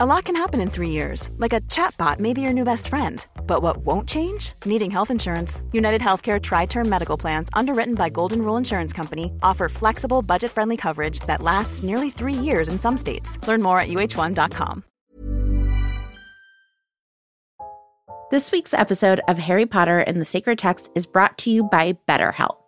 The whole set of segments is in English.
A lot can happen in three years, like a chatbot may be your new best friend. But what won't change? Needing health insurance. United Healthcare Tri Term Medical Plans, underwritten by Golden Rule Insurance Company, offer flexible, budget friendly coverage that lasts nearly three years in some states. Learn more at uh1.com. This week's episode of Harry Potter and the Sacred Text is brought to you by BetterHelp.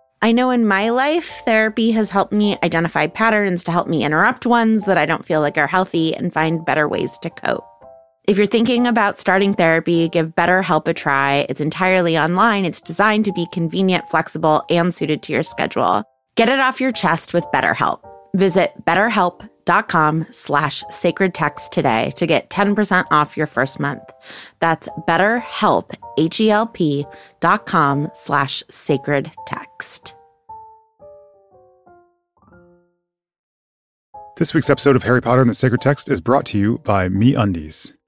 I know in my life, therapy has helped me identify patterns to help me interrupt ones that I don't feel like are healthy and find better ways to cope. If you're thinking about starting therapy, give BetterHelp a try. It's entirely online. It's designed to be convenient, flexible, and suited to your schedule. Get it off your chest with BetterHelp. Visit betterhelp.com slash sacred text today to get 10% off your first month. That's betterhelp, H-E-L-P dot com slash sacred text. This week's episode of Harry Potter and the Sacred Text is brought to you by Me Undies.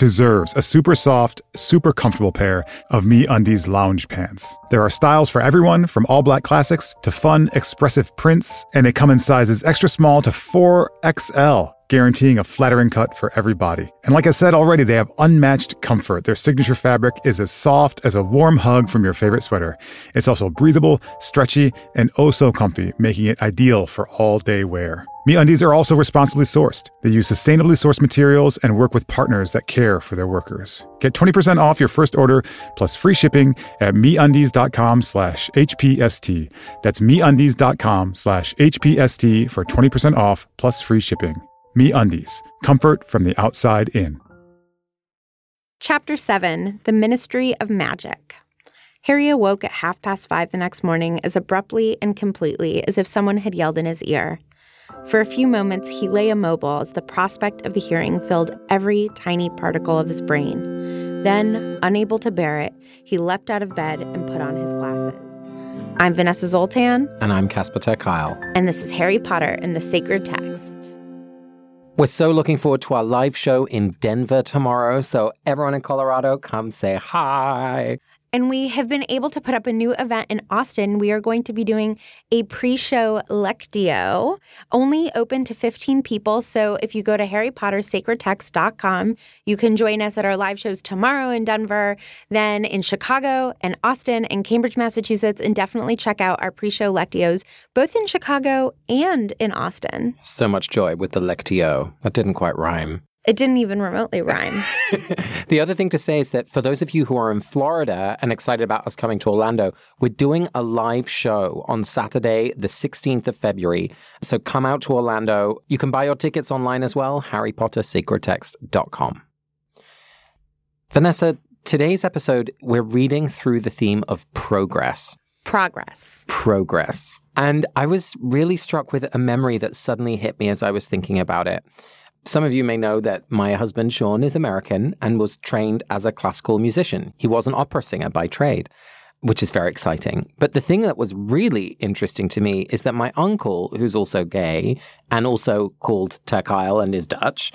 deserves a super soft, super comfortable pair of Me Undies lounge pants. There are styles for everyone, from all black classics to fun, expressive prints, and they come in sizes extra small to 4XL guaranteeing a flattering cut for every body. And like I said already, they have unmatched comfort. Their signature fabric is as soft as a warm hug from your favorite sweater. It's also breathable, stretchy, and oh so comfy, making it ideal for all day wear. MeUndies are also responsibly sourced. They use sustainably sourced materials and work with partners that care for their workers. Get 20% off your first order plus free shipping at MeUndies.com slash HPST. That's MeUndies.com slash HPST for 20% off plus free shipping. MeUndies. Comfort from the outside in. Chapter 7 The Ministry of Magic. Harry awoke at half past five the next morning as abruptly and completely as if someone had yelled in his ear. For a few moments, he lay immobile as the prospect of the hearing filled every tiny particle of his brain. Then, unable to bear it, he leapt out of bed and put on his glasses. I'm Vanessa Zoltan. And I'm Casper ter Kuile. And this is Harry Potter and the Sacred Text. We're so looking forward to our live show in Denver tomorrow. So, everyone in Colorado, come say hi. And we have been able to put up a new event in Austin. We are going to be doing a pre show Lectio, only open to 15 people. So if you go to harrypottersacredtext.com, you can join us at our live shows tomorrow in Denver, then in Chicago and Austin and Cambridge, Massachusetts. And definitely check out our pre show Lectios, both in Chicago and in Austin. So much joy with the Lectio. That didn't quite rhyme. It didn't even remotely rhyme. the other thing to say is that for those of you who are in Florida and excited about us coming to Orlando, we're doing a live show on Saturday, the 16th of February. So come out to Orlando. You can buy your tickets online as well, harrypottersacredtext.com. Vanessa, today's episode, we're reading through the theme of progress. Progress. Progress. And I was really struck with a memory that suddenly hit me as I was thinking about it. Some of you may know that my husband, Sean, is American and was trained as a classical musician. He was an opera singer by trade, which is very exciting. But the thing that was really interesting to me is that my uncle, who's also gay and also called ter Kuile and is Dutch,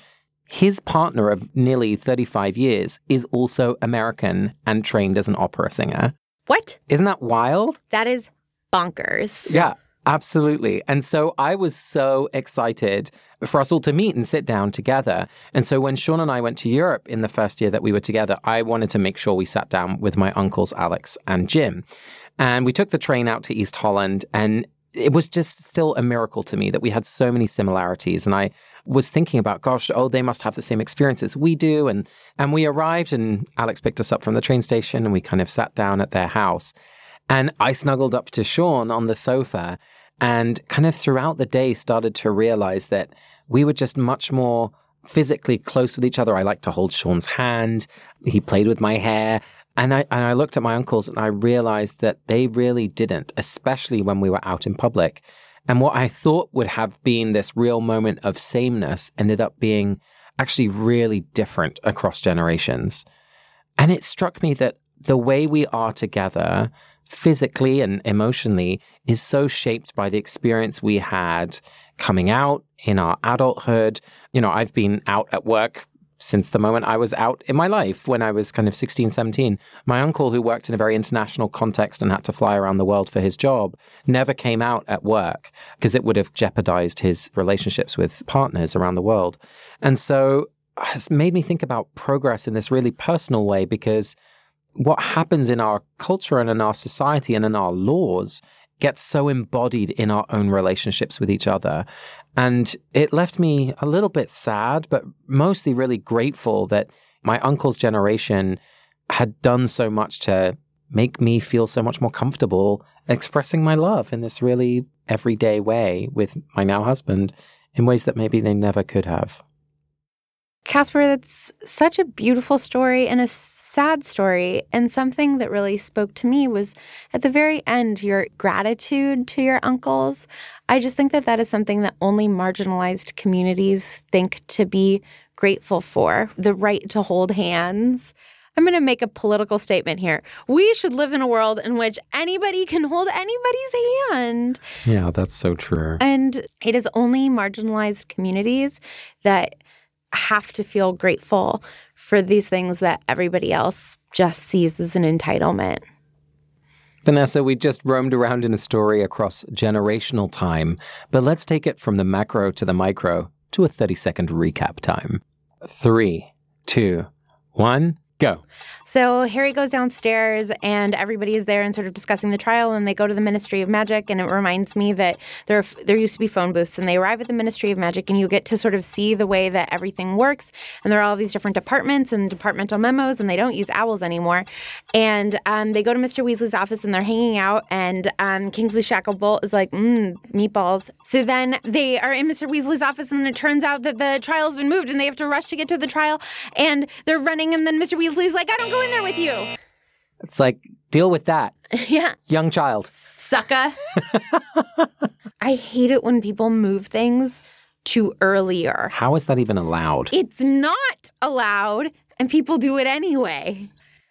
his partner of nearly 35 years is also American and trained as an opera singer. What? Isn't that wild? That is bonkers. Yeah. Absolutely. And so I was so excited for us all to meet and sit down together. And so when Sean and I went to Europe in the first year that we were together, I wanted to make sure we sat down with my uncles, Alex and Jim. And we took the train out to East Holland and it was just still a miracle to me that we had so many similarities. And I was thinking about, gosh, oh, they must have the same experiences we do. And and we arrived and Alex picked us up from the train station and we kind of sat down at their house. And I snuggled up to Sean on the sofa And kind of throughout the day, started to realize that we were just much more physically close with each other. I liked to hold Sean's hand. He played with my hair. And I, and I looked at my uncles and I realized that they really didn't, especially when we were out in public. And what I thought would have been this real moment of sameness ended up being actually really different across generations. And it struck me that the way we are together physically and emotionally is so shaped by the experience we had coming out in our adulthood. You know, I've been out at work since the moment I was out in my life when I was kind of 16, 17. My uncle, who worked in a very international context and had to fly around the world for his job, never came out at work because it would have jeopardized his relationships with partners around the world. And so uh, it's made me think about progress in this really personal way because what happens in our culture and in our society and in our laws gets so embodied in our own relationships with each other. And it left me a little bit sad, but mostly really grateful that my uncle's generation had done so much to make me feel so much more comfortable expressing my love in this really everyday way with my now husband in ways that maybe they never could have. Casper, that's such a beautiful story and a sad story. And something that really spoke to me was at the very end, your gratitude to your uncles. I just think that that is something that only marginalized communities think to be grateful for the right to hold hands. I'm going to make a political statement here. We should live in a world in which anybody can hold anybody's hand. Yeah, that's so true. And it is only marginalized communities that have to feel grateful for these things that everybody else just sees as an entitlement. Vanessa, we just roamed around in a story across generational time, but let's take it from the macro to the micro to a 30 second recap time. Three, two, one, go. So Harry goes downstairs and everybody is there and sort of discussing the trial and they go to the Ministry of Magic and it reminds me that there there used to be phone booths and they arrive at the Ministry of Magic and you get to sort of see the way that everything works and there are all these different departments and departmental memos and they don't use owls anymore and um, they go to Mr. Weasley's office and they're hanging out and um, Kingsley Shacklebolt is like mmm meatballs so then they are in Mr. Weasley's office and it turns out that the trial's been moved and they have to rush to get to the trial and they're running and then Mr. Weasley's like I don't go in there with you. It's like, deal with that. yeah. Young child. Sucker. I hate it when people move things to earlier. How is that even allowed? It's not allowed, and people do it anyway.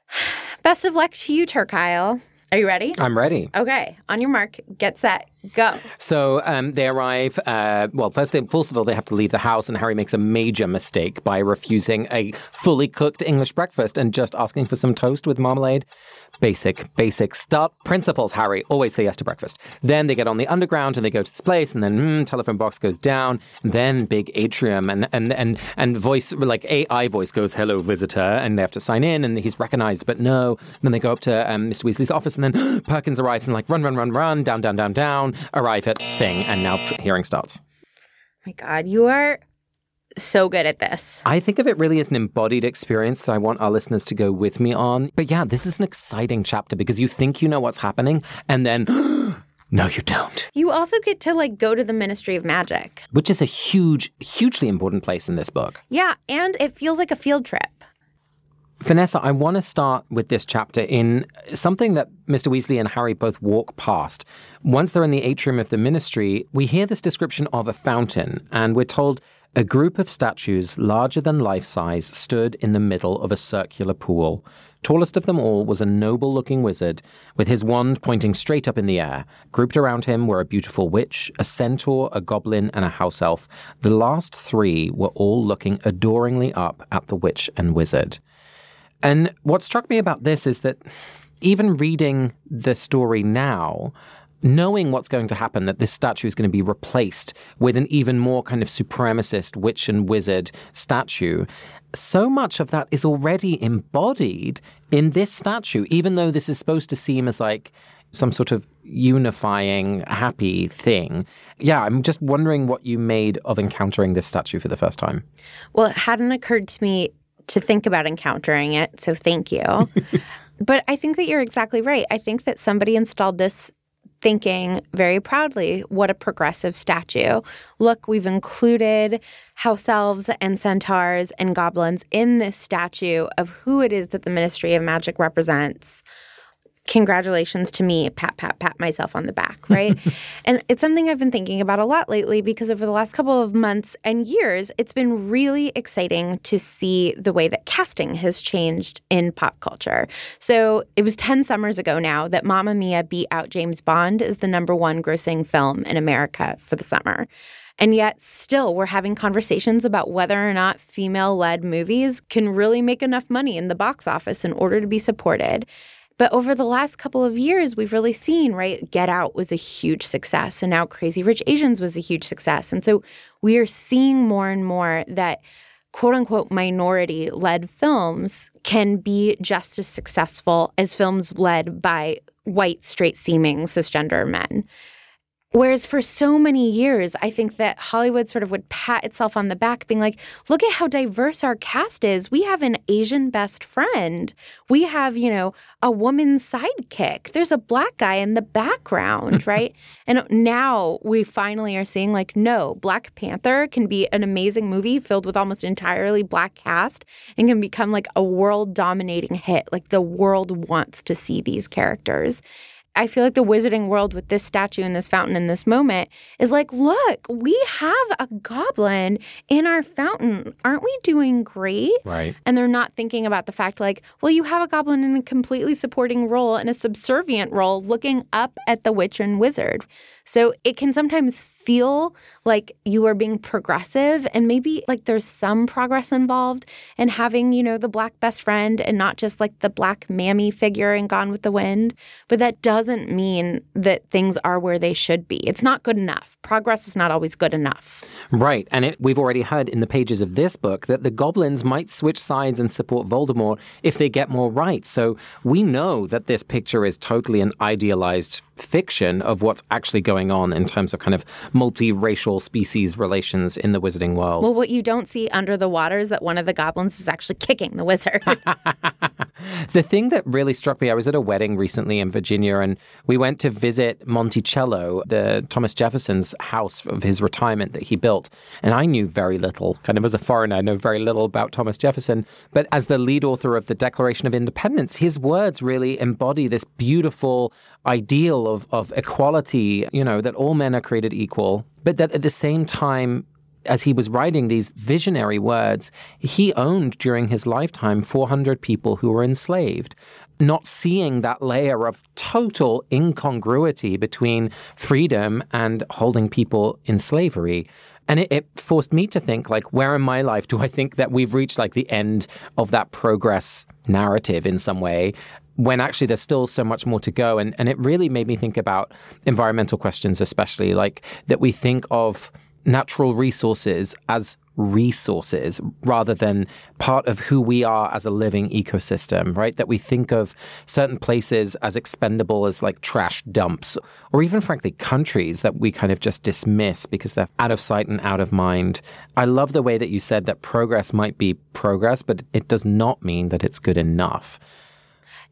Best of luck to you, ter Kuile. Are you ready? I'm ready. Okay. On your mark, get set, go. So um, they arrive. Uh, well, first, first of all, they have to leave the house, and Harry makes a major mistake by refusing a fully cooked English breakfast and just asking for some toast with marmalade. Basic, basic start principles, Harry. Always say yes to breakfast. Then they get on the underground and they go to this place, and then mm, telephone box goes down, and then big atrium, and and and and voice like AI voice goes, "Hello, visitor," and they have to sign in, and he's recognized, but no. Then they go up to um, Mr. Weasley's office, and then Perkins arrives and like run, run, run, run, down, down, down, down, arrive at thing, and now hearing starts. My God, you are so good at this. I think of it really as an embodied experience that I want our listeners to go with me on. But yeah, this is an exciting chapter because you think you know what's happening and then no you don't. You also get to like go to the Ministry of Magic. Which is a huge hugely important place in this book. Yeah, and it feels like a field trip. Vanessa, I want to start with this chapter in something that Mr. Weasley and Harry both walk past. Once they're in the atrium of the ministry, we hear this description of a fountain, and we're told a group of statues larger than life size stood in the middle of a circular pool. Tallest of them all was a noble looking wizard with his wand pointing straight up in the air. Grouped around him were a beautiful witch, a centaur, a goblin, and a house elf. The last three were all looking adoringly up at the witch and wizard. And what struck me about this is that even reading the story now, knowing what's going to happen, that this statue is going to be replaced with an even more kind of supremacist witch and wizard statue, so much of that is already embodied in this statue, even though this is supposed to seem as like some sort of unifying, happy thing. Yeah, I'm just wondering what you made of encountering this statue for the first time. Well, it hadn't occurred to me to think about encountering it. So thank you. but I think that you're exactly right. I think that somebody installed this thinking very proudly, what a progressive statue. Look, we've included house elves and centaurs and goblins in this statue of who it is that the Ministry of Magic represents congratulations to me, pat, pat, pat myself on the back, right? and it's something I've been thinking about a lot lately because over the last couple of months and years, it's been really exciting to see the way that casting has changed in pop culture. So it was 10 summers ago now that Mamma Mia beat out James Bond as the number one grossing film in America for the summer. And yet, still, we're having conversations about whether or not female led movies can really make enough money in the box office in order to be supported. But over the last couple of years, we've really seen, right? Get Out was a huge success, and now Crazy Rich Asians was a huge success. And so we are seeing more and more that quote unquote minority led films can be just as successful as films led by white, straight seeming cisgender men. Whereas for so many years, I think that Hollywood sort of would pat itself on the back, being like, look at how diverse our cast is. We have an Asian best friend. We have, you know, a woman sidekick. There's a black guy in the background, right? and now we finally are seeing, like, no, Black Panther can be an amazing movie filled with almost entirely black cast and can become like a world dominating hit. Like the world wants to see these characters. I feel like the wizarding world with this statue and this fountain in this moment is like, look, we have a goblin in our fountain. Aren't we doing great? Right. And they're not thinking about the fact, like, well, you have a goblin in a completely supporting role and a subservient role looking up at the witch and wizard. So it can sometimes feel like you are being progressive and maybe like there's some progress involved in having, you know, the black best friend and not just like the black mammy figure in Gone with the Wind. But that doesn't mean that things are where they should be. It's not good enough. Progress is not always good enough. Right. And it, we've already heard in the pages of this book that the goblins might switch sides and support Voldemort if they get more right. So we know that this picture is totally an idealized fiction of what's actually going on in terms of kind of multiracial species relations in the wizarding world. Well, what you don't see under the water is that one of the goblins is actually kicking the wizard. the thing that really struck me, I was at a wedding recently in Virginia and we went to visit Monticello, the Thomas Jefferson's house of his retirement that he built. And I knew very little, kind of as a foreigner, I know very little about Thomas Jefferson. But as the lead author of the Declaration of Independence, his words really embody this beautiful ideal of, of equality, you know, that all men are created equal, but that at the same time, as he was writing these visionary words, he owned during his lifetime 400 people who were enslaved. Not seeing that layer of total incongruity between freedom and holding people in slavery. And it, it, forced me to think, like, where in my life do I think that we've reached like the end of that progress narrative in some way? When actually there's still so much more to go. And, and it really made me think about environmental questions, especially like that we think of natural resources as resources rather than part of who we are as a living ecosystem, right? That we think of certain places as expendable as like trash dumps, or even frankly, countries that we kind of just dismiss because they're out of sight and out of mind. I love the way that you said that progress might be progress, but it does not mean that it's good enough.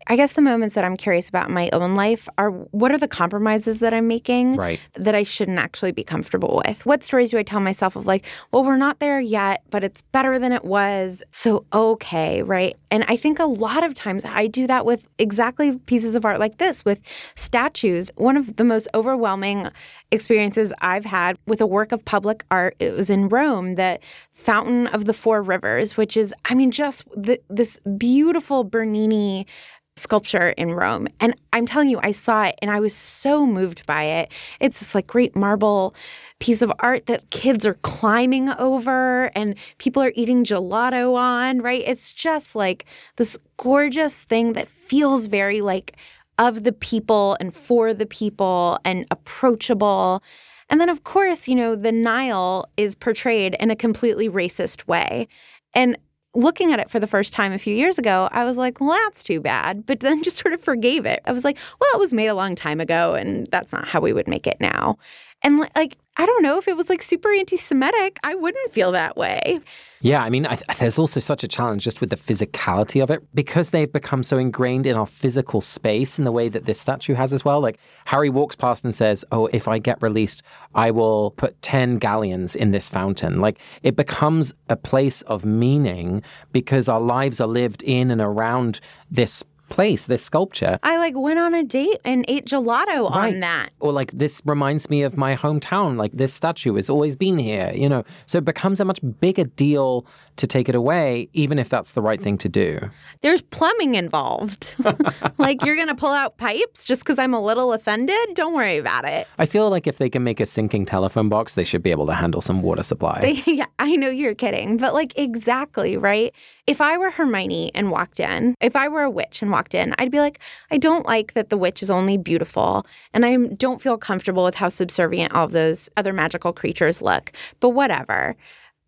I guess the moments that I'm curious about in my own life are what are the compromises that I'm making right. that I shouldn't actually be comfortable with? What stories do I tell myself of like, well, we're not there yet, but it's better than it was. So, okay, right? And I think a lot of times I do that with exactly pieces of art like this, with statues. One of the most overwhelming experiences I've had with a work of public art, it was in Rome, that Fountain of the Four Rivers, which is, I mean, just the, this beautiful Bernini sculpture in Rome. And I'm telling you, I saw it and I was so moved by it. It's this like great marble piece of art that kids are climbing over and people are eating gelato on, right? It's just like this gorgeous thing that feels very like of the people and for the people and approachable. And then, of course, you know, the Nile is portrayed in a completely racist way. And looking at it for the first time a few years ago, I was like, well, that's too bad. But then just sort of forgave it. I was like, well, it was made a long time ago, and that's not how we would make it now. And like, I don't know if it was like super anti Semitic, I wouldn't feel that way. Yeah, I mean, I th- there's also such a challenge just with the physicality of it because they've become so ingrained in our physical space in the way that this statue has as well. Like Harry walks past and says, "Oh, if I get released, I will put ten galleons in this fountain." Like it becomes a place of meaning because our lives are lived in and around this place, this sculpture. I like went on a date and ate gelato Right. on that. Or like this reminds me of my hometown. Like this statue has always been here, you know. So it becomes a much bigger deal to take it away, even if that's the right thing to do. There's plumbing involved. like you're going to pull out pipes just because I'm a little offended? Don't worry about it. I feel like if they can make a sinking telephone box, they should be able to handle some water supply. They, yeah, I know you're kidding, but like exactly, right? If I were Hermione and walked in, if I were a witch and walked in, I'd be like, I don't like that the witch is only beautiful, and I don't feel comfortable with how subservient all of those other magical creatures look, but whatever.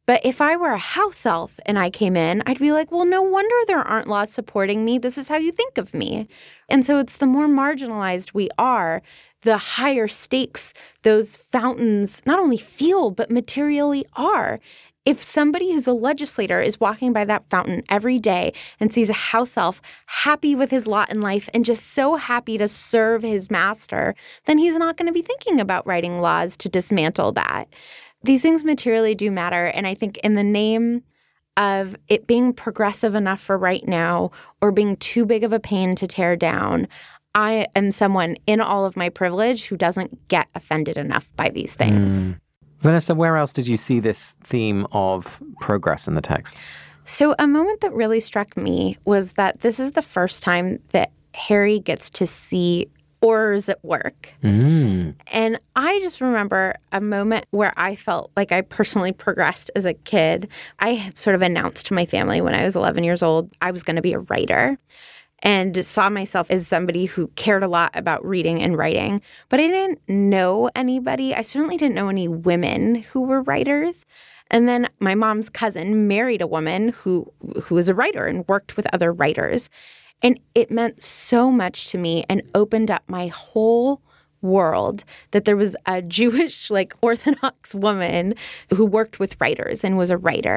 But if I were a house elf and I came in, I'd be like, well, no wonder there aren't laws supporting me. This is how you think of me. And so it's the more marginalized we are, the higher stakes those fountains not only feel, but materially are. If somebody who's a legislator is walking by that fountain every day and sees a house elf happy with his lot in life and just so happy to serve his master, then he's not going to be thinking about writing laws to dismantle that. These things materially do matter. And I think in the name of it being progressive enough for right now or being too big of a pain to tear down, I am someone in all of my privilege who doesn't get offended enough by these things. Mm. Vanessa, where else did you see this theme of progress in the text? So, a moment that really struck me was that this is the first time that Harry gets to see Aurors at work. Mm. And I just remember a moment where I felt like I personally progressed as a kid. I had sort of announced to my family when I was 11 years old I was going to be a writer and saw myself as somebody who cared a lot about reading and writing. But I didn't know anybody. I certainly didn't know any women who were writers. And then my mom's cousin married a woman who who was a writer and worked with other writers. And it meant so much to me and opened up my whole world that there was a Jewish, like Orthodox woman who worked with writers and was a writer.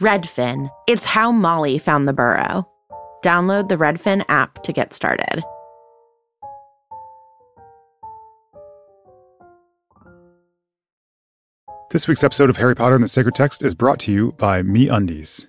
Redfin. It's how Molly found the burrow. Download the Redfin app to get started. This week's episode of Harry Potter and the Sacred Text is brought to you by Me Undies.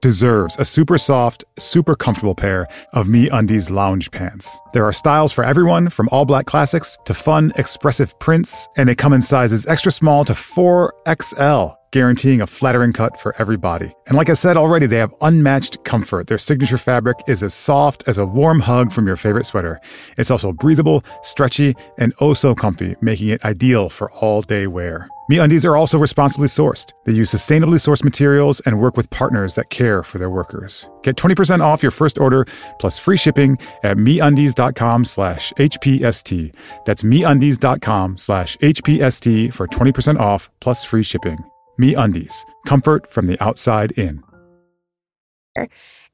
deserves a super soft, super comfortable pair of Me Undies lounge pants. There are styles for everyone, from all black classics to fun, expressive prints, and they come in sizes extra small to 4XL. guaranteeing a flattering cut for every body. And like I said already, they have unmatched comfort. Their signature fabric is as soft as a warm hug from your favorite sweater. It's also breathable, stretchy, and oh so comfy, making it ideal for all day wear. MeUndies are also responsibly sourced. They use sustainably sourced materials and work with partners that care for their workers. Get 20% off your first order plus free shipping at MeUndies.com slash HPST. That's MeUndies.com slash HPST for 20% off plus free shipping. MeUndies, comfort from the outside in.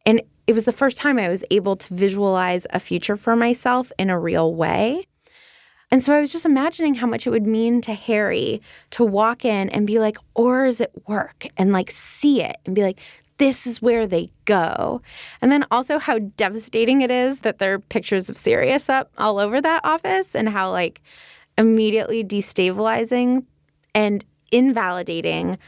And it was the first time I was able to visualize a future for myself in a real way. And so I was just imagining how much it would mean to Harry to walk in and be like, Aurors at work and like see it and be like, this is where they go. And then also how devastating it is that there are pictures of Sirius up all over that office and how like immediately destabilizing and invalidating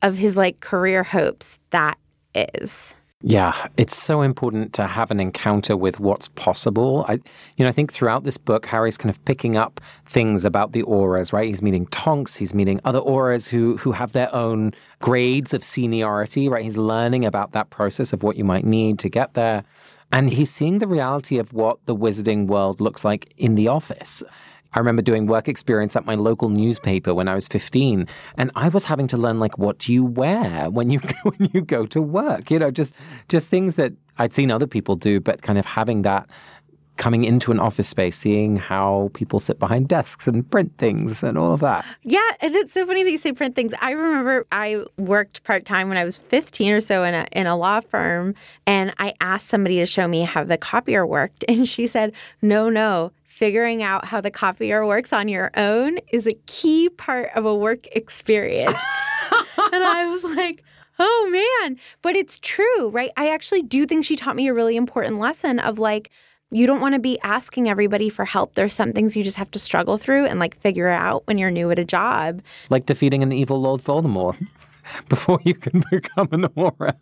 of his like career hopes that is. Yeah, it's so important to have an encounter with what's possible. I, you know, I think throughout this book, Harry's kind of picking up things about the aurors, right? He's meeting Tonks, he's meeting other aurors who who have their own grades of seniority, right? He's learning about that process of what you might need to get there, and he's seeing the reality of what the wizarding world looks like in the office. I remember doing work experience at my local newspaper when I was 15 and I was having to learn like what do you wear when you when you go to work? You know just just things that I'd seen other people do but kind of having that coming into an office space, seeing how people sit behind desks and print things and all of that. Yeah, and it's so funny that you say print things. I remember I worked part time when I was 15 or so in a in a law firm, and I asked somebody to show me how the copier worked, and she said, "No, no, figuring out how the copier works on your own is a key part of a work experience. and I was like, oh man. But it's true, right? I actually do think she taught me a really important lesson of like, you don't want to be asking everybody for help. There's some things you just have to struggle through and like figure out when you're new at a job. Like defeating an evil Lord Voldemort before you can become an auror.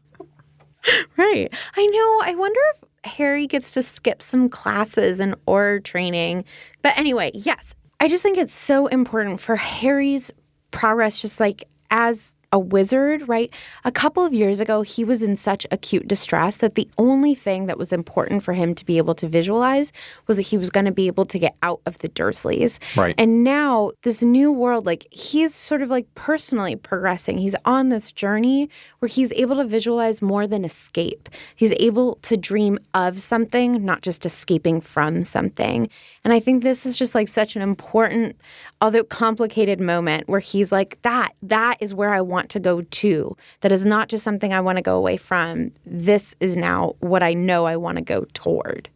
Right. I know. I wonder if Harry gets to skip some classes and Auror training. But anyway, yes, I just think it's so important for Harry's progress, just like as a wizard, right? A couple of years ago, he was in such acute distress that the only thing that was important for him to be able to visualize was that he was going to be able to get out of the Dursleys. Right. And now, this new world, like he's sort of like personally progressing. He's on this journey where he's able to visualize more than escape. He's able to dream of something, not just escaping from something. And I think this is just like such an important, although complicated moment where he's like, that, that is where I want to go to. That is not just something I want to go away from. This is now what I know I want to go toward.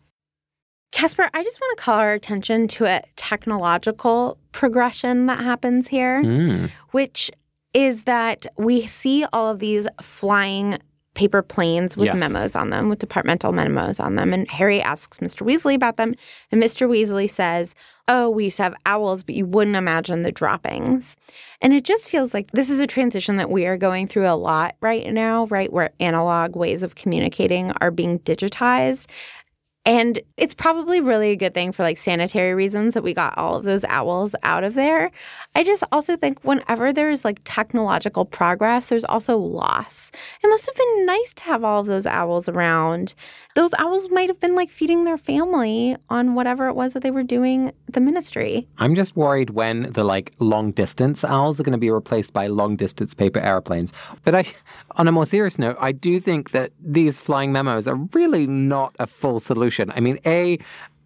Casper, I just want to call our attention to a technological progression that happens here, Mm. which is that we see all of these flying paper planes with Yes. memos on them, with departmental memos on them. And Harry asks Mr. Weasley about them. And Mr. Weasley says, Oh, we used to have owls, but you wouldn't imagine the droppings. And it just feels like this is a transition that we are going through a lot right now, right? Where analog ways of communicating are being digitized. And it's probably really a good thing for like sanitary reasons that we got all of those owls out of there. I just also think whenever there's like technological progress, there's also loss. It must have been nice to have all of those owls around. Those owls might have been like feeding their family on whatever it was that they were doing the ministry. I'm just worried when the like long distance owls are going to be replaced by long distance paper airplanes. But I, on a more serious note, I do think that these flying memos are really not a full solution. I mean, a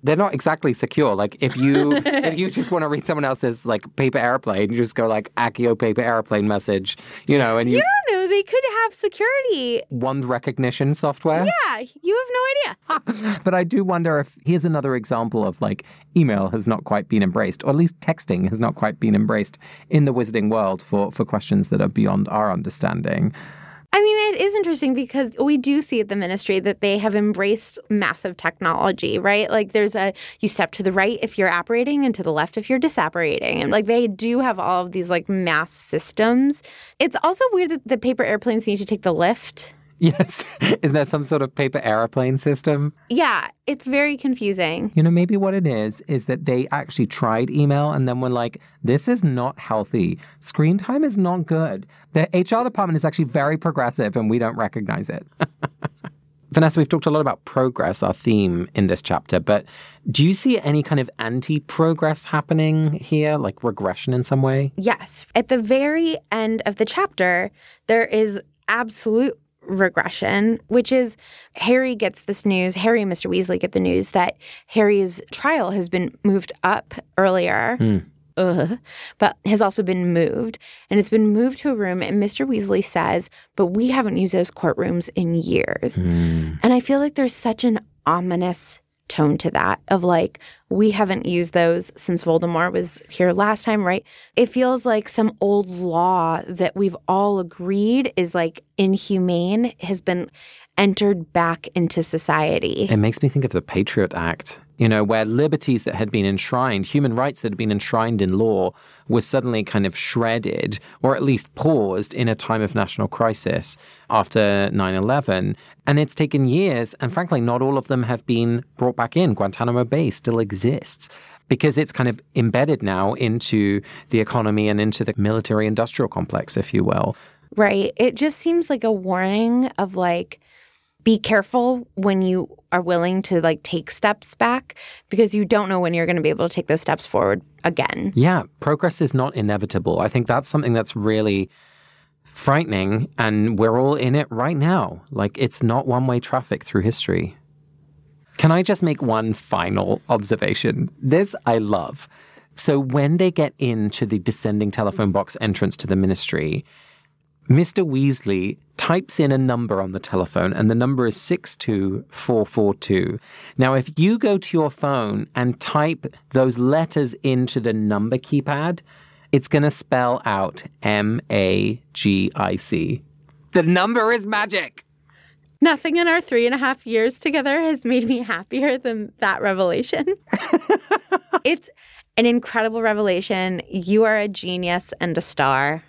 they're not exactly secure. Like if you if you just want to read someone else's like paper airplane, you just go like Accio paper airplane message, you know, and you, You don't know, they could have security. wand recognition software. Yeah, you have no idea. but I do wonder if here's another example of like email has not quite been embraced, or at least texting has not quite been embraced in the wizarding world for, for questions that are beyond our understanding. I mean, it is interesting because we do see at the ministry that they have embraced massive technology, right? Like there's a you step to the right if you're apparating and to the left if you're disapparating. And like they do have all of these like mass systems. It's also weird that the paper airplanes need to take the lift Yes. Is there some sort of paper aeroplane system? Yeah, it's very confusing. You know, maybe what it is is that they actually tried email and then were like, this is not healthy. Screen time is not good. The HR department is actually very progressive and we don't recognize it. Vanessa, we've talked a lot about progress, our theme in this chapter, but do you see any kind of anti progress happening here, like regression in some way? Yes. At the very end of the chapter, there is absolute regression, which is Harry gets this news, Harry and Mr. Weasley get the news that Harry's trial has been moved up earlier. Mm. Ugh, but has also been moved. And it's been moved to a room. And Mr. Weasley says, but we haven't used those courtrooms in years. Mm. And I feel like there's such an ominous tone to that of like, we haven't used those since Voldemort was here last time, right? It feels like some old law that we've all agreed is like inhumane has been entered back into society. It makes me think of the Patriot Act, you know, where liberties that had been enshrined, human rights that had been enshrined in law, were suddenly kind of shredded or at least paused in a time of national crisis after 9 11. And it's taken years, and frankly, not all of them have been brought back in. Guantanamo Bay still exists because it's kind of embedded now into the economy and into the military industrial complex, if you will. Right. It just seems like a warning of like, be careful when you are willing to like take steps back because you don't know when you're going to be able to take those steps forward again. Yeah, progress is not inevitable. I think that's something that's really frightening and we're all in it right now. Like it's not one-way traffic through history. Can I just make one final observation? This I love. So when they get into the descending telephone box entrance to the ministry, Mr. Weasley types in a number on the telephone, and the number is 62442. Now, if you go to your phone and type those letters into the number keypad, it's going to spell out M A G I C. The number is magic. Nothing in our three and a half years together has made me happier than that revelation. it's an incredible revelation. You are a genius and a star.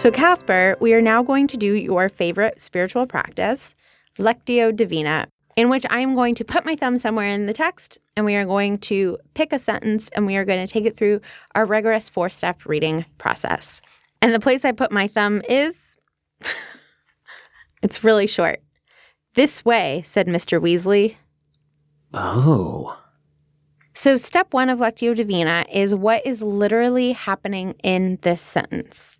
So, Casper, we are now going to do your favorite spiritual practice, Lectio Divina, in which I am going to put my thumb somewhere in the text and we are going to pick a sentence and we are going to take it through our rigorous four step reading process. And the place I put my thumb is. it's really short. This way, said Mr. Weasley. Oh. So, step one of Lectio Divina is what is literally happening in this sentence.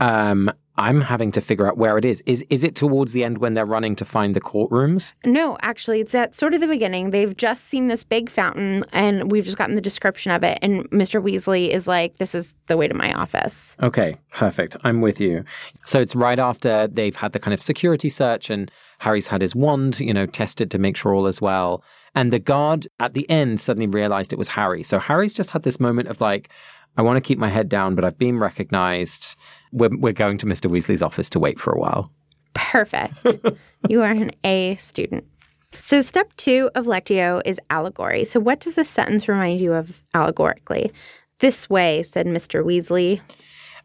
Um, I'm having to figure out where it is. Is is it towards the end when they're running to find the courtrooms? No, actually, it's at sort of the beginning. They've just seen this big fountain, and we've just gotten the description of it. And Mr. Weasley is like, "This is the way to my office." Okay, perfect. I'm with you. So it's right after they've had the kind of security search, and Harry's had his wand, you know, tested to make sure all is well. And the guard at the end suddenly realized it was Harry. So Harry's just had this moment of like, I want to keep my head down, but I've been recognized. We're, we're going to Mr. Weasley's office to wait for a while. Perfect. you are an A student. So, step two of Lectio is allegory. So, what does this sentence remind you of allegorically? This way, said Mr. Weasley.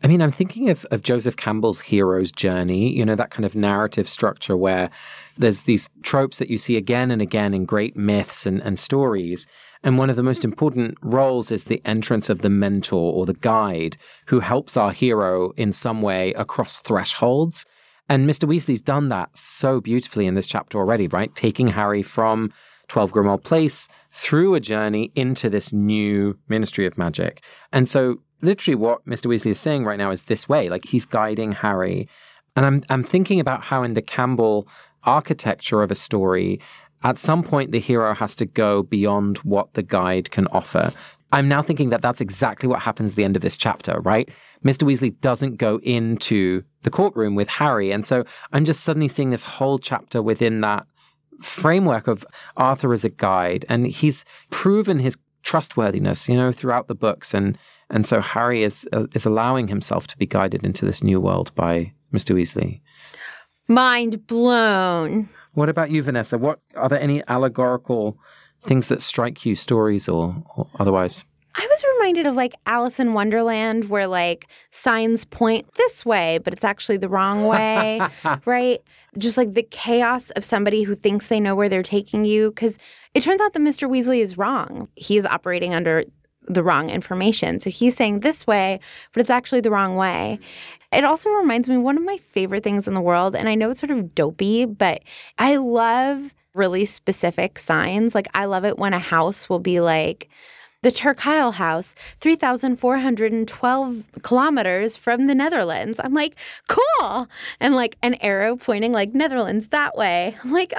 I mean, I'm thinking of, of Joseph Campbell's hero's journey, you know, that kind of narrative structure where there's these tropes that you see again and again in great myths and, and stories. And one of the most important roles is the entrance of the mentor or the guide who helps our hero in some way across thresholds. And Mr. Weasley's done that so beautifully in this chapter already, right? Taking Harry from 12 Grimmauld Place through a journey into this new Ministry of Magic. And so literally what Mr. Weasley is saying right now is this way, like he's guiding Harry. And I'm I'm thinking about how in the Campbell architecture of a story, at some point the hero has to go beyond what the guide can offer. I'm now thinking that that's exactly what happens at the end of this chapter, right? Mr. Weasley doesn't go into the courtroom with Harry. And so I'm just suddenly seeing this whole chapter within that framework of Arthur as a guide. And he's proven his trustworthiness, you know, throughout the books. And, and so Harry is, uh, is allowing himself to be guided into this new world by Mr. Weasley. Mind blown. What about you, Vanessa? What are there any allegorical things that strike you, stories or, or otherwise? I was reminded of like Alice in Wonderland, where like signs point this way, but it's actually the wrong way, right? Just like the chaos of somebody who thinks they know where they're taking you. Because it turns out that Mr. Weasley is wrong. He is operating under the wrong information. So he's saying this way, but it's actually the wrong way. It also reminds me one of my favorite things in the world, and I know it's sort of dopey, but I love really specific signs. Like I love it when a house will be like, the Ter Kuile House, 3,412 kilometers from the Netherlands. I'm like, cool. And like an arrow pointing like Netherlands that way. I'm like,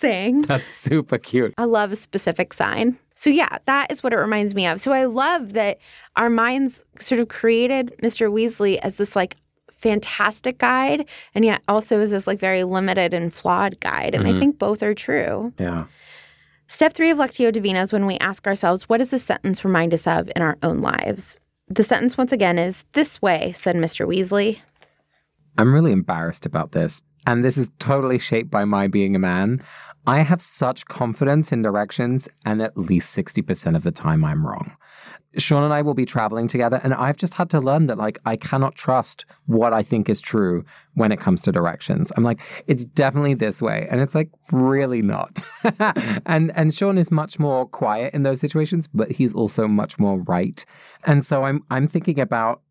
amazing. That's super cute. I love a specific sign. So, yeah, that is what it reminds me of. So, I love that our minds sort of created Mr. Weasley as this like fantastic guide and yet also as this like very limited and flawed guide. And mm-hmm. I think both are true. Yeah. Step three of Lectio Divina is when we ask ourselves, what does this sentence remind us of in our own lives? The sentence, once again, is This way, said Mr. Weasley. I'm really embarrassed about this. And this is totally shaped by my being a man. I have such confidence in directions, and at least 60% of the time I'm wrong. Sean and I will be traveling together, and I've just had to learn that, like, I cannot trust what I think is true when it comes to directions. I'm like, it's definitely this way, and it's like, really not. and and Sean is much more quiet in those situations, but he's also much more right. And so I'm I'm thinking about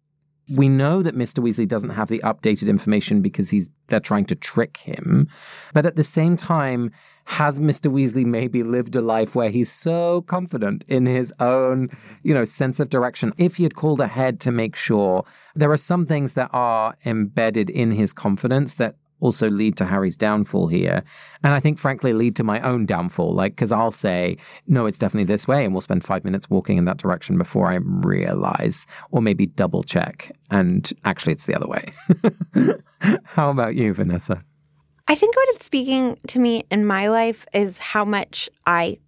we know that Mr. Weasley doesn't have the updated information because he's they're trying to trick him. But at the same time, has Mr. Weasley maybe lived a life where he's so confident in his own, you know, sense of direction? If he had called ahead to make sure, there are some things that are embedded in his confidence that also lead to Harry's downfall here. And I think, frankly, lead to my own downfall. Like, because I'll say, no, it's definitely this way. And we'll spend five minutes walking in that direction before I realize, or maybe double check. And actually, it's the other way. How about you, Vanessa? I think what it's speaking to me in my life is how much I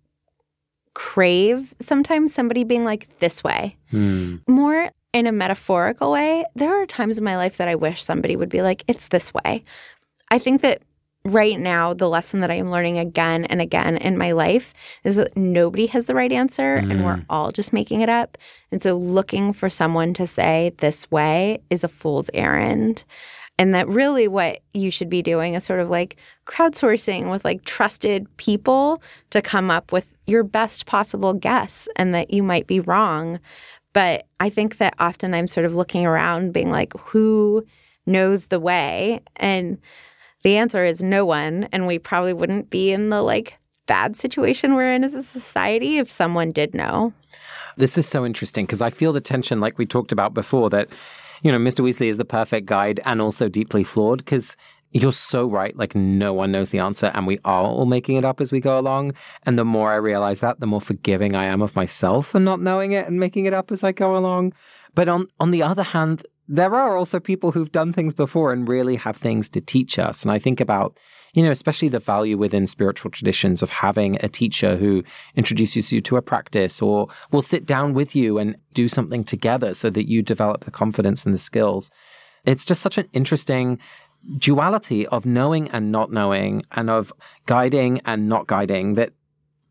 crave sometimes somebody being like this way. Hmm. More in a metaphorical way, there are times in my life that I wish somebody would be like, it's this way. I think that right now, the lesson that I am learning again and again in my life is that nobody has the right answer mm. and we're mm. all just making it up. And so looking for someone to say this way is a fool's errand. And that really what you should be doing is sort of like crowdsourcing with like trusted people to come up with your best possible guess and that you might be wrong. But I think that often I'm sort of looking around being like, who knows the way? And the answer is no one. And we probably wouldn't be in the like bad situation we're in as a society if someone did know. This is so interesting because I feel the tension, like we talked about before, that, you know, Mr. Weasley is the perfect guide and also deeply flawed because you're so right. Like, no one knows the answer, and we are all making it up as we go along. And the more I realize that, the more forgiving I am of myself for not knowing it and making it up as I go along. But on, on the other hand, there are also people who've done things before and really have things to teach us. And I think about, you know, especially the value within spiritual traditions of having a teacher who introduces you to a practice or will sit down with you and do something together so that you develop the confidence and the skills. It's just such an interesting duality of knowing and not knowing and of guiding and not guiding that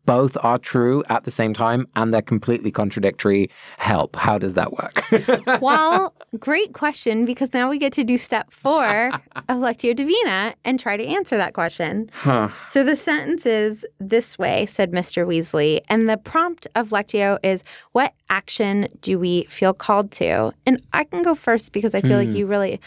both are true at the same time and they're completely contradictory. Help. How does that work? well, great question because now we get to do step four of Lectio Divina and try to answer that question. Huh. So the sentence is this way, said Mr. Weasley. And the prompt of Lectio is what action do we feel called to? And I can go first because I feel mm. like you really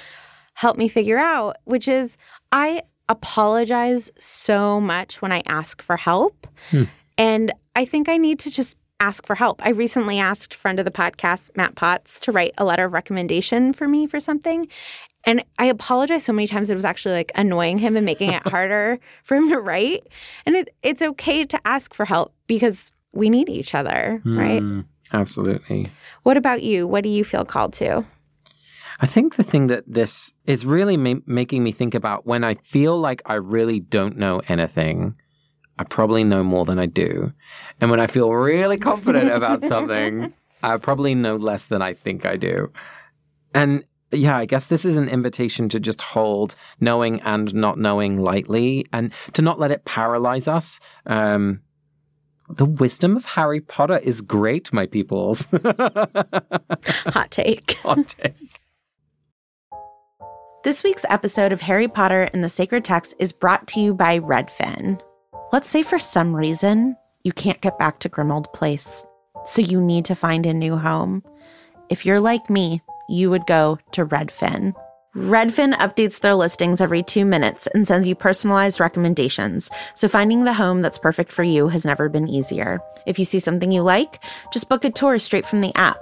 helped me figure out, which is I apologize so much when I ask for help. Hmm. And I think I need to just ask for help. I recently asked friend of the podcast, Matt Potts, to write a letter of recommendation for me for something. And I apologize so many times it was actually like annoying him and making it harder for him to write. And it, it's okay to ask for help because we need each other, mm, right? Absolutely. What about you? What do you feel called to? I think the thing that this is really ma- making me think about when I feel like I really don't know anything I probably know more than I do. And when I feel really confident about something, I probably know less than I think I do. And yeah, I guess this is an invitation to just hold knowing and not knowing lightly and to not let it paralyze us. Um, the wisdom of Harry Potter is great, my peoples. Hot take. Hot take. This week's episode of Harry Potter and the Sacred Text is brought to you by Redfin. Let's say for some reason you can't get back to Grimmauld Place, so you need to find a new home. If you're like me, you would go to Redfin. Redfin updates their listings every two minutes and sends you personalized recommendations, so finding the home that's perfect for you has never been easier. If you see something you like, just book a tour straight from the app.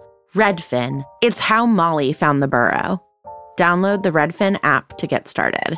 Redfin. It's how Molly found the burrow. Download the Redfin app to get started.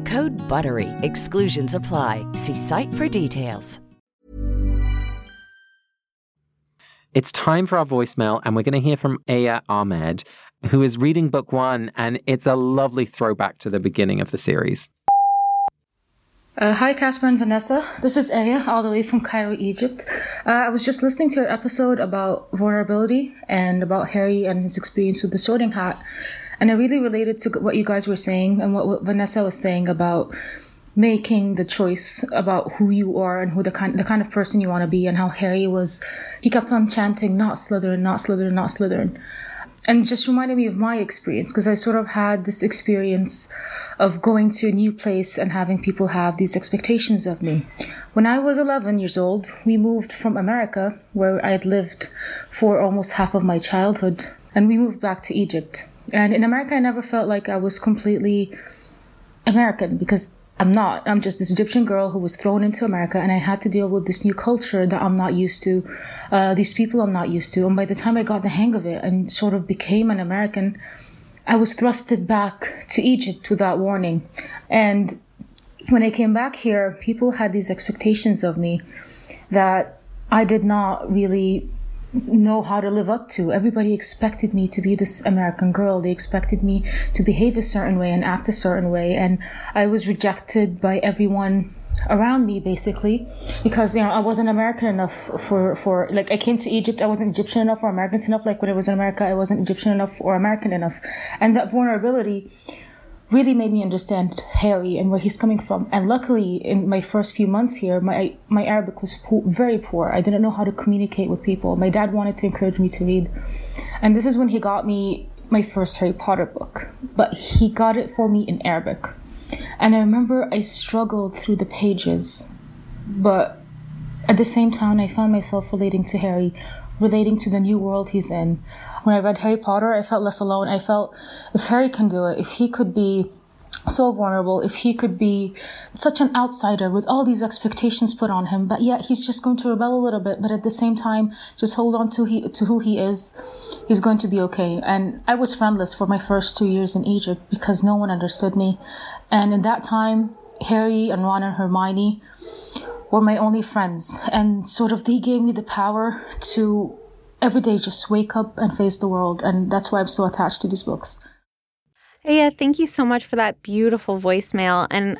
Code BUTTERY. Exclusions apply. See site for details. It's time for our voicemail, and we're going to hear from Aya Ahmed, who is reading book one, and it's a lovely throwback to the beginning of the series. Uh, hi, Casper and Vanessa. This is Aya, all the way from Cairo, Egypt. Uh, I was just listening to your episode about vulnerability and about Harry and his experience with the sorting hat. And I really related to what you guys were saying and what, what Vanessa was saying about making the choice about who you are and who the kind the kind of person you want to be and how Harry was he kept on chanting not Slytherin not Slytherin not Slytherin and just reminded me of my experience because I sort of had this experience of going to a new place and having people have these expectations of me. When I was 11 years old, we moved from America, where I had lived for almost half of my childhood, and we moved back to Egypt. And in America, I never felt like I was completely American because I'm not. I'm just this Egyptian girl who was thrown into America, and I had to deal with this new culture that I'm not used to, uh, these people I'm not used to. And by the time I got the hang of it and sort of became an American, I was thrusted back to Egypt without warning. And when I came back here, people had these expectations of me that I did not really know how to live up to. Everybody expected me to be this American girl. They expected me to behave a certain way and act a certain way. And I was rejected by everyone around me basically because you know I wasn't American enough for for like I came to Egypt I wasn't Egyptian enough or American enough like when I was in America I wasn't Egyptian enough or American enough and that vulnerability really made me understand Harry and where he's coming from. And luckily, in my first few months here, my my Arabic was po- very poor. I didn't know how to communicate with people. My dad wanted to encourage me to read, and this is when he got me my first Harry Potter book. But he got it for me in Arabic, and I remember I struggled through the pages, but at the same time, I found myself relating to Harry, relating to the new world he's in. When I read Harry Potter, I felt less alone. I felt if Harry can do it, if he could be so vulnerable, if he could be such an outsider with all these expectations put on him, but yet he's just going to rebel a little bit, but at the same time, just hold on to he to who he is, he's going to be okay. And I was friendless for my first two years in Egypt because no one understood me. And in that time, Harry and Ron and Hermione were my only friends. And sort of they gave me the power to every day just wake up and face the world. And that's why I'm so attached to these books. Yeah, thank you so much for that beautiful voicemail. And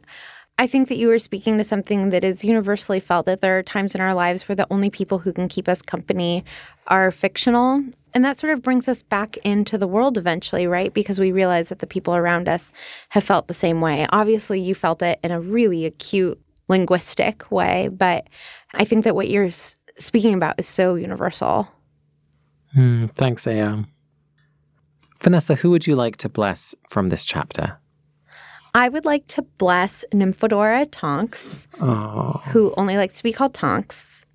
I think that you were speaking to something that is universally felt that there are times in our lives where the only people who can keep us company are fictional. And that sort of brings us back into the world eventually, right? Because we realize that the people around us have felt the same way. Obviously, you felt it in a really acute linguistic way, but I think that what you're speaking about is so universal. Mm, thanks, Am. Vanessa, who would you like to bless from this chapter? I would like to bless Nymphadora Tonks, oh. who only likes to be called Tonks.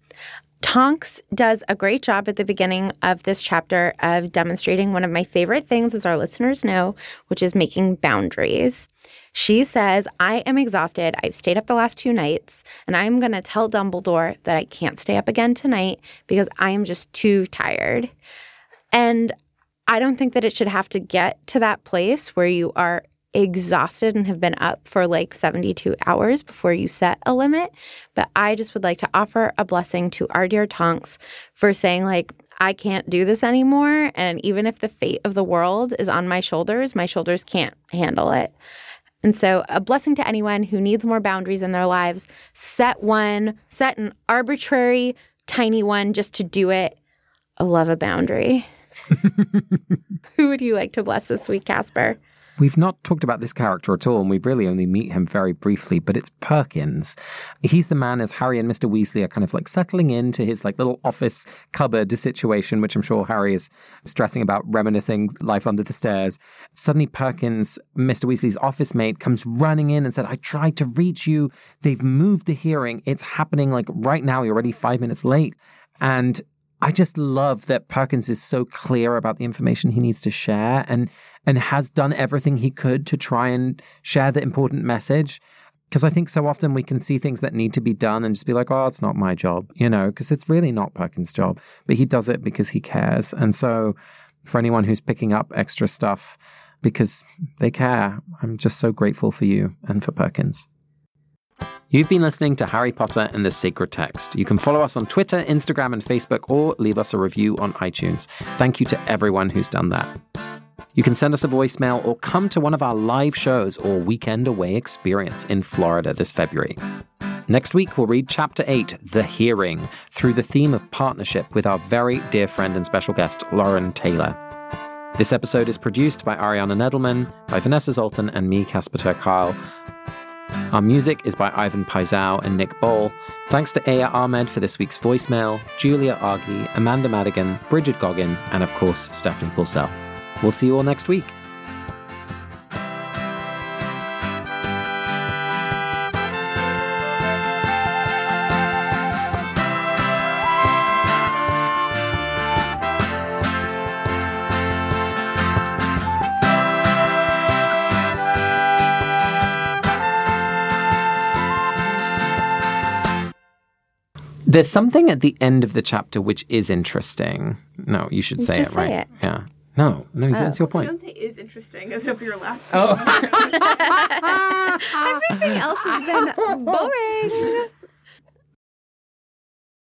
Tonks does a great job at the beginning of this chapter of demonstrating one of my favorite things, as our listeners know, which is making boundaries. She says, I am exhausted. I've stayed up the last two nights, and I'm going to tell Dumbledore that I can't stay up again tonight because I am just too tired. And I don't think that it should have to get to that place where you are exhausted and have been up for like 72 hours before you set a limit. But I just would like to offer a blessing to our dear Tonks for saying, like, I can't do this anymore. And even if the fate of the world is on my shoulders, my shoulders can't handle it. And so, a blessing to anyone who needs more boundaries in their lives. Set one, set an arbitrary, tiny one just to do it. I love a boundary. Who would you like to bless this week, Casper? We've not talked about this character at all, and we've really only meet him very briefly, but it's Perkins. He's the man as Harry and Mr. Weasley are kind of like settling into his like little office cupboard situation, which I'm sure Harry is stressing about, reminiscing life under the stairs. Suddenly, Perkins, Mr. Weasley's office mate, comes running in and said, I tried to reach you. They've moved the hearing. It's happening like right now. You're already five minutes late. And I just love that Perkins is so clear about the information he needs to share and and has done everything he could to try and share the important message. Because I think so often we can see things that need to be done and just be like, oh, it's not my job, you know, because it's really not Perkins' job. But he does it because he cares. And so for anyone who's picking up extra stuff because they care, I'm just so grateful for you and for Perkins. You've been listening to Harry Potter and the Sacred Text. You can follow us on Twitter, Instagram, and Facebook, or leave us a review on iTunes. Thank you to everyone who's done that. You can send us a voicemail or come to one of our live shows or weekend away experience in Florida this February. Next week, we'll read Chapter 8, The Hearing, through the theme of partnership with our very dear friend and special guest, Lauren Taylor. This episode is produced by Ariana Nedelman, by Vanessa Zoltan, and me, Casper ter Kuile. Our music is by Ivan Paisau and Nick Ball. Thanks to Aya Ahmed for this week's voicemail, Julia Argy, Amanda Madigan, Bridget Goggin, and of course, Stephanie Purcell. We'll see you all next week. There's something at the end of the chapter which is interesting. No, you should say Just it, say right? it. Yeah. No, no, oh. that's your point. Don't say is interesting as if your last. Oh. Everything else has been boring.